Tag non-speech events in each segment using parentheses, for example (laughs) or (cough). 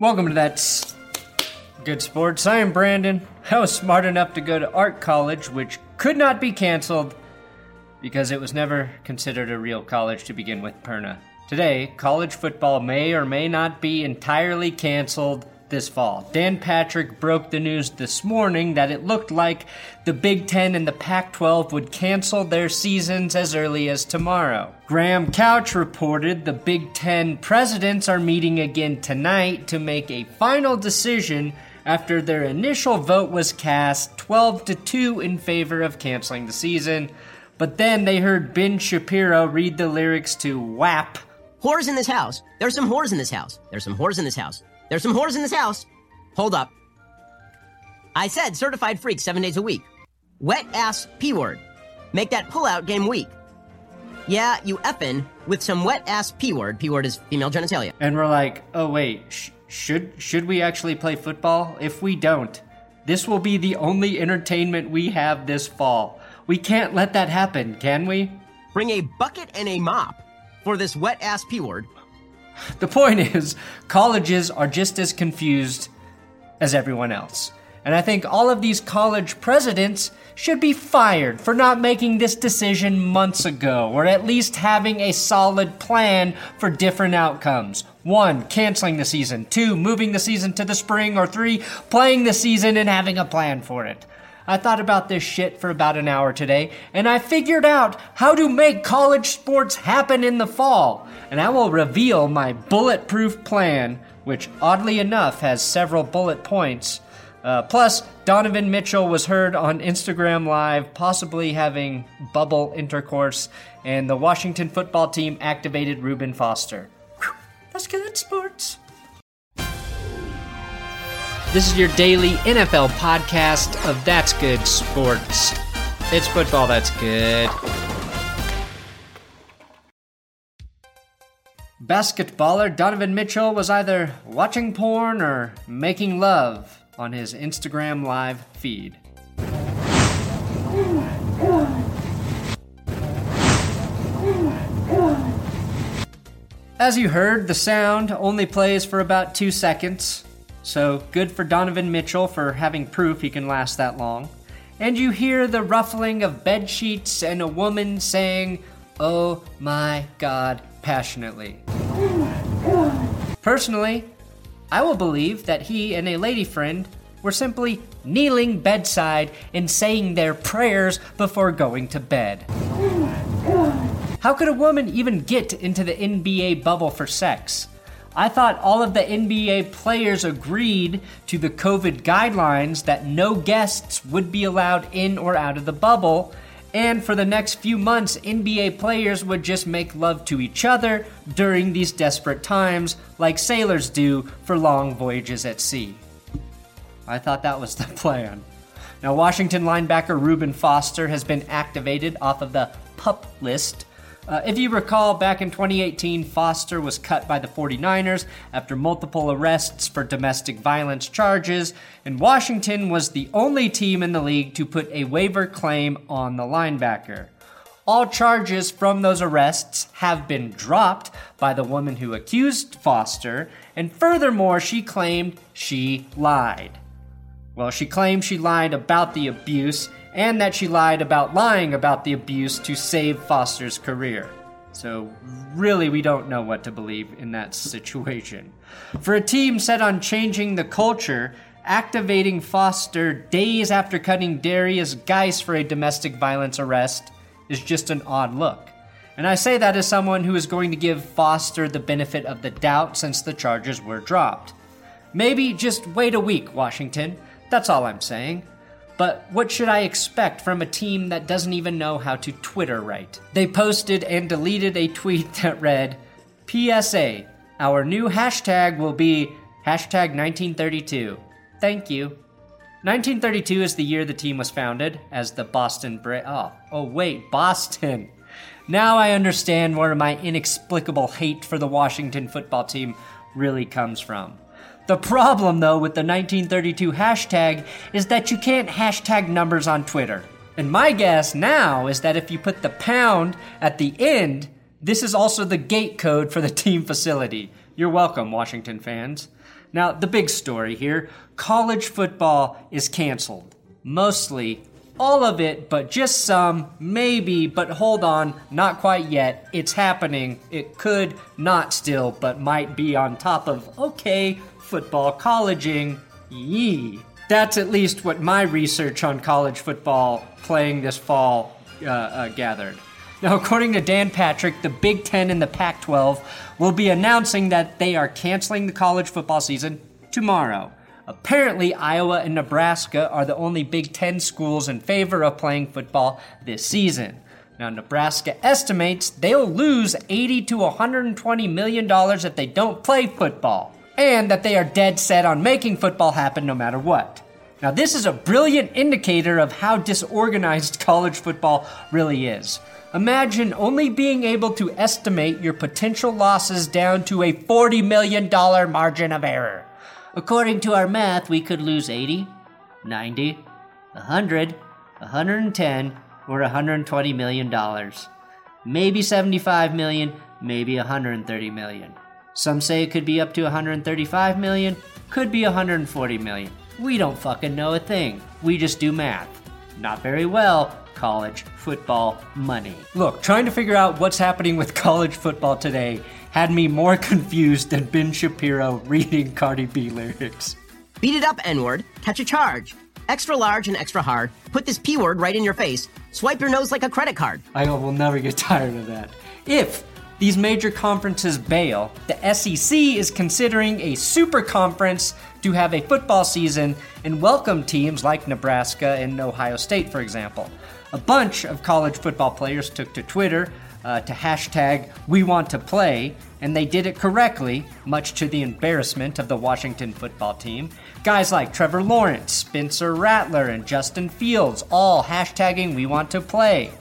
Welcome to That's Good Sports. I am Brandon. I was smart enough to go to art college, which could not be canceled because it was never considered a real college to begin with, Perna. Today, college football may or may not be entirely canceled this fall. Dan Patrick broke the news this morning that it looked like the Big Ten and the Pac 12 would cancel their seasons as early as tomorrow. Graham Couch reported the Big Ten presidents are meeting again tonight to make a final decision after their initial vote was cast 12 to 2 in favor of canceling the season. But then they heard Ben Shapiro read the lyrics to WAP. Whores in this house. There's some whores in this house. There's some whores in this house. There's some whores in this house. Hold up. I said certified freak seven days a week. Wet ass P word. Make that pullout game weak. Yeah, you effin' with some wet ass P word. P word is female genitalia. And we're like, oh wait, sh- should should we actually play football? If we don't, this will be the only entertainment we have this fall. We can't let that happen, can we? Bring a bucket and a mop for this wet ass P word. The point (laughs) is, colleges are just as confused as everyone else. And I think all of these college presidents should be fired for not making this decision months ago, or at least having a solid plan for different outcomes. One, canceling the season. Two, moving the season to the spring. Or three, playing the season and having a plan for it. I thought about this shit for about an hour today, and I figured out how to make college sports happen in the fall. And I will reveal my bulletproof plan, which oddly enough has several bullet points. Uh, plus, Donovan Mitchell was heard on Instagram Live, possibly having bubble intercourse, and the Washington football team activated Reuben Foster. Whew, that's good sports. This is your daily NFL podcast of That's Good Sports. It's football that's good. Basketballer Donovan Mitchell was either watching porn or making love on his Instagram live feed. As you heard, the sound only plays for about two seconds. So good for Donovan Mitchell for having proof he can last that long. And you hear the ruffling of bed sheets and a woman saying, Oh my god, passionately. Personally, I will believe that he and a lady friend were simply kneeling bedside and saying their prayers before going to bed. How could a woman even get into the NBA bubble for sex? I thought all of the NBA players agreed to the COVID guidelines that no guests would be allowed in or out of the bubble, and for the next few months, NBA players would just make love to each other during these desperate times, like sailors do for long voyages at sea. I thought that was the (laughs) plan. Now, Washington linebacker Reuben Foster has been activated off of the PUP list uh, if you recall, back in 2018, Foster was cut by the 49ers after multiple arrests for domestic violence charges, and Washington was the only team in the league to put a waiver claim on the linebacker. All charges from those arrests have been dropped by the woman who accused Foster, and furthermore, she claimed she lied. Well, she claimed she lied about the abuse and that she lied about lying about the abuse to save Foster's career. So, really, we don't know what to believe in that situation. For a team set on changing the culture, activating Foster days after cutting Derrius Guice for a domestic violence arrest is just an odd look. And I say that as someone who is going to give Foster the benefit of the doubt since the charges were dropped. Maybe just wait a week, Washington. That's all I'm saying. But what should I expect from a team that doesn't even know how to Twitter right? They posted and deleted a tweet (laughs) that read PSA, our new hashtag will be hashtag 1932. Thank you. 1932 is the year the team was founded as the Boston Bra- oh, oh wait, Boston. Now I understand where my inexplicable hate for the Washington football team really comes from. The problem, though, with the 1932 hashtag is that you can't hashtag numbers on Twitter. And my guess now is that if you put the pound at the end, this is also the gate code for the (laughs) team facility. You're welcome, Washington fans. Now, the big story here college football is canceled. Mostly all of it, but just some, maybe, but hold on, not quite yet. It's happening. It could not still, but might be on top of, okay, football colleging. Yee. That's at least what my research on college football playing this fall uh, uh, gathered. Now, according to Dan Patrick, the Big Ten and the Pac 12 will be announcing that they are canceling the college football season tomorrow. Apparently, Iowa and Nebraska are the only Big Ten schools in favor of playing football this season. Now, Nebraska estimates they'll lose 80 to 120 million dollars if they don't play football, and that they are dead set on making football happen no matter what. Now, this is a brilliant indicator of how disorganized (laughs) college football really is. Imagine only being able to estimate your potential losses down to a $40 million margin of error. According to our math, we could lose 80, 90, 100, 110, or 120 million dollars. Maybe 75 million, maybe 130 million. Some say it could be up to 135 million, could be 140 million. We don't fucking know a thing. We just do math. Not very well, college football money. Look, trying to figure out what's happening with (laughs) college football today had me more (laughs) confused than Ben Shapiro reading (laughs) Cardi B lyrics. Beat it up, N word. Catch a charge. Extra large and extra hard. Put this P word right in your face. Swipe your nose like a credit card. I will never get tired of that. If these major conferences bail, the SEC is considering a super conference to have a football season and welcome teams like Nebraska and Ohio State, for example. A bunch of college football players took to Twitter uh, to hashtag We Want to Play, and they did it correctly, much to the embarrassment of the Washington football team. Guys like Trevor Lawrence, Spencer Rattler, and Justin Fields all hashtagging We Want to Play.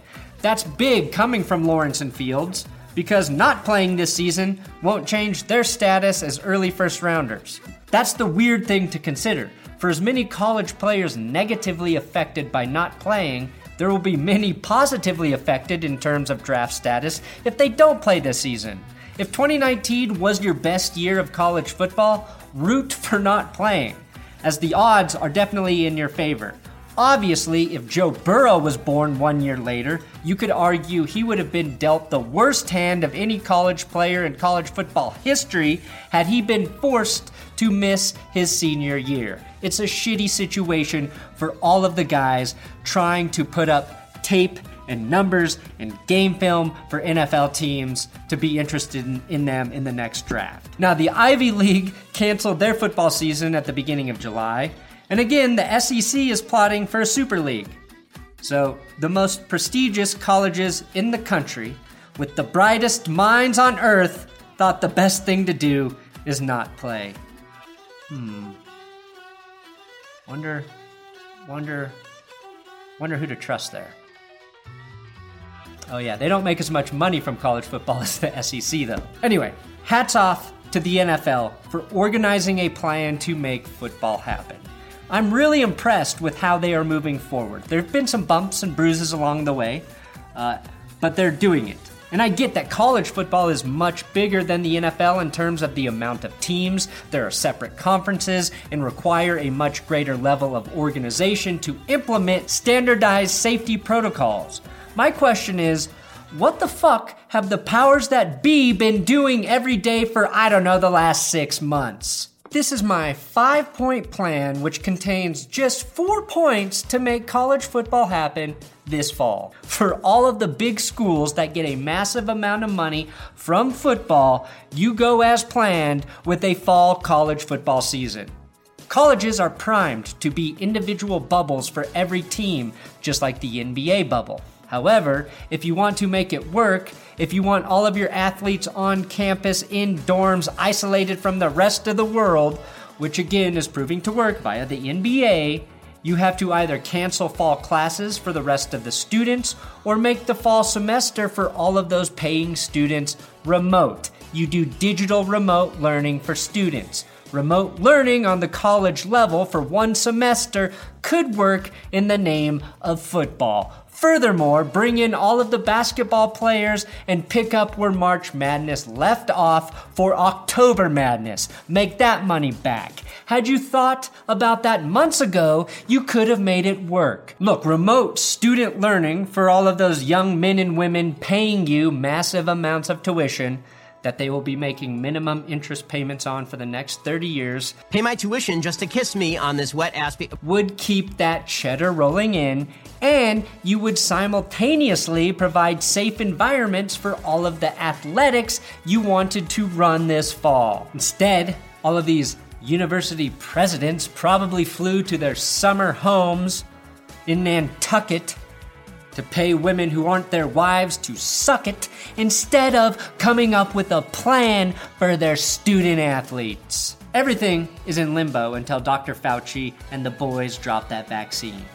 That's big coming from Lawrence and Fields because not playing this season won't change their status as early first rounders. That's the weird thing to consider. For as many college players negatively affected by not playing there will be many positively affected in terms of draft status if they don't play this season. If 2019 was your best year of college football, root for not playing, as the odds are definitely in your favor. Obviously, if Joe Burrow was born one year later, you could argue he would have been dealt the worst hand of any college player in college football history had he been forced to miss his senior year. It's a shitty situation for all of the guys trying to put up tape and numbers and game film for NFL teams to be interested in, in, them in the next draft. Now, the Ivy League canceled their football season at the beginning of July, and again, the SEC is plotting for a Super League. So, the most prestigious colleges in the country, with the brightest minds on earth, thought the best thing to do is not play. Hmm. Wonder, wonder, wonder who to trust there. Oh, yeah, they don't make as much money from college football (laughs) as the SEC, though. Anyway, hats off to the NFL for organizing a plan to make football happen. I'm really impressed with how they are moving forward. There have been some bumps and bruises along the way, uh, but they're doing it. And I get that college football is much bigger than the NFL in terms of the amount of teams, there are separate conferences, and require a much greater level of organization to implement standardized safety protocols. My question is, what the fuck have the powers that be been doing every day for, I don't know, the last six months? This is my five point plan, which contains just four points to make college football happen this fall. For all of the big schools that get a massive amount of money from football, you go as planned with a fall college football season. Colleges are primed to be individual bubbles for every team, just like the NBA bubble. However, if you want to make it work, if you want all of your athletes on campus in dorms isolated from the rest of the world, which again is proving to work via the NBA, you have to either cancel fall classes for the rest of the students or make the fall semester for all of those paying students remote. You do digital remote learning for students. Remote learning on the college level for one semester could work in the name of football Furthermore, bring in all of the basketball players and pick up where March Madness left off for October Madness. Make that money back. Had you thought about that months ago, you could have made it work. Look, remote student learning for all of those young men and women paying you massive amounts of tuition that they will be making minimum interest payments on for the next 30 years Pay my tuition just to kiss me on this wet ass. Be- would keep that cheddar rolling in, and you would simultaneously provide safe environments for all of the athletics you wanted to run this fall. Instead, all of these university presidents probably flew to their summer homes in Nantucket to pay women who aren't their wives to suck it instead of coming up with a plan for their student athletes. Everything is in limbo until Dr. Fauci and the boys drop that vaccine,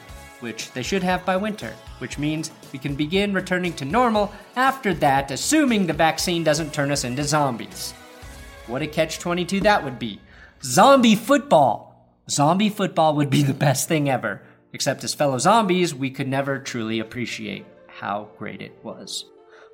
which they should have by winter, which means we can begin returning to normal after that, assuming the vaccine doesn't turn us into zombies. What a catch 22 that would be. Zombie football. Zombie football would be the best thing ever. Except as fellow zombies, we could never truly appreciate how great it was.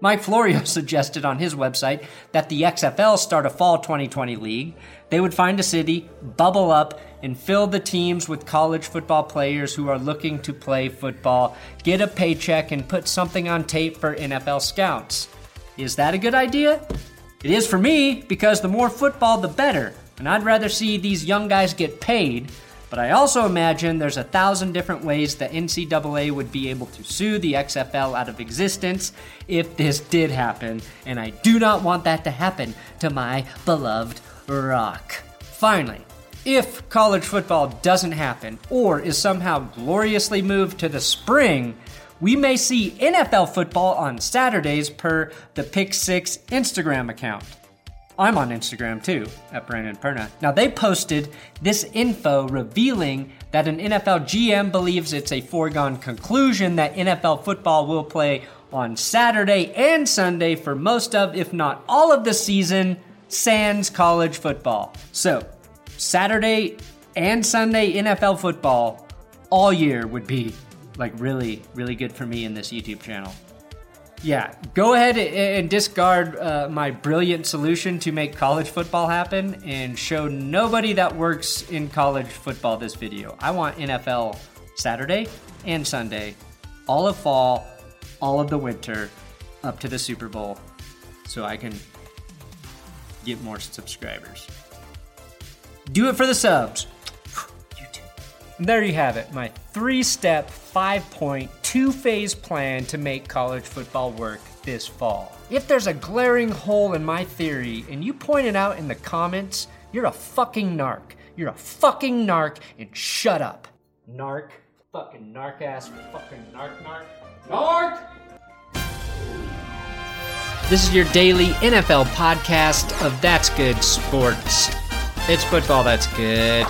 Mike Florio (laughs) suggested on his website that the XFL start a fall 2020 league. They would find a city, bubble up, and fill the teams with college football players who are looking to play football, get a paycheck, and put something on tape for NFL scouts. Is that a good idea? It is for me, because the more football, the better, and I'd rather see these young guys get paid but I also imagine there's a thousand different ways the NCAA would be able to sue the XFL out of existence if this did happen, and I do not want that to happen to my beloved Rock. Finally, if college football doesn't happen or is somehow gloriously moved to the spring, we may see NFL football on Saturdays per the Pick Six Instagram account. I'm on Instagram too, at Brandon Perna. Now, they posted this info revealing that an NFL GM believes it's a foregone conclusion that NFL football will play on Saturday and Sunday for most of, if not all of the season, sans college football. So, Saturday and Sunday NFL football all year would be like really, really good for me in this YouTube channel. Yeah, go ahead and discard uh, my brilliant solution to make college football happen and show nobody that works in college football this video. I want NFL Saturday and Sunday, all of fall, all of the winter, up to the Super Bowl, so I can get more subscribers. Do it for the subs. (sighs) There you have it, my three step, five point, two phase plan to make college football work this fall. If there's a glaring hole in my theory and you point it out in the comments, you're a fucking narc. You're a fucking narc and shut up. Narc. Fucking narc ass. Fucking narc narc. Narc! This is your daily NFL podcast of That's Good Sports. It's football that's good.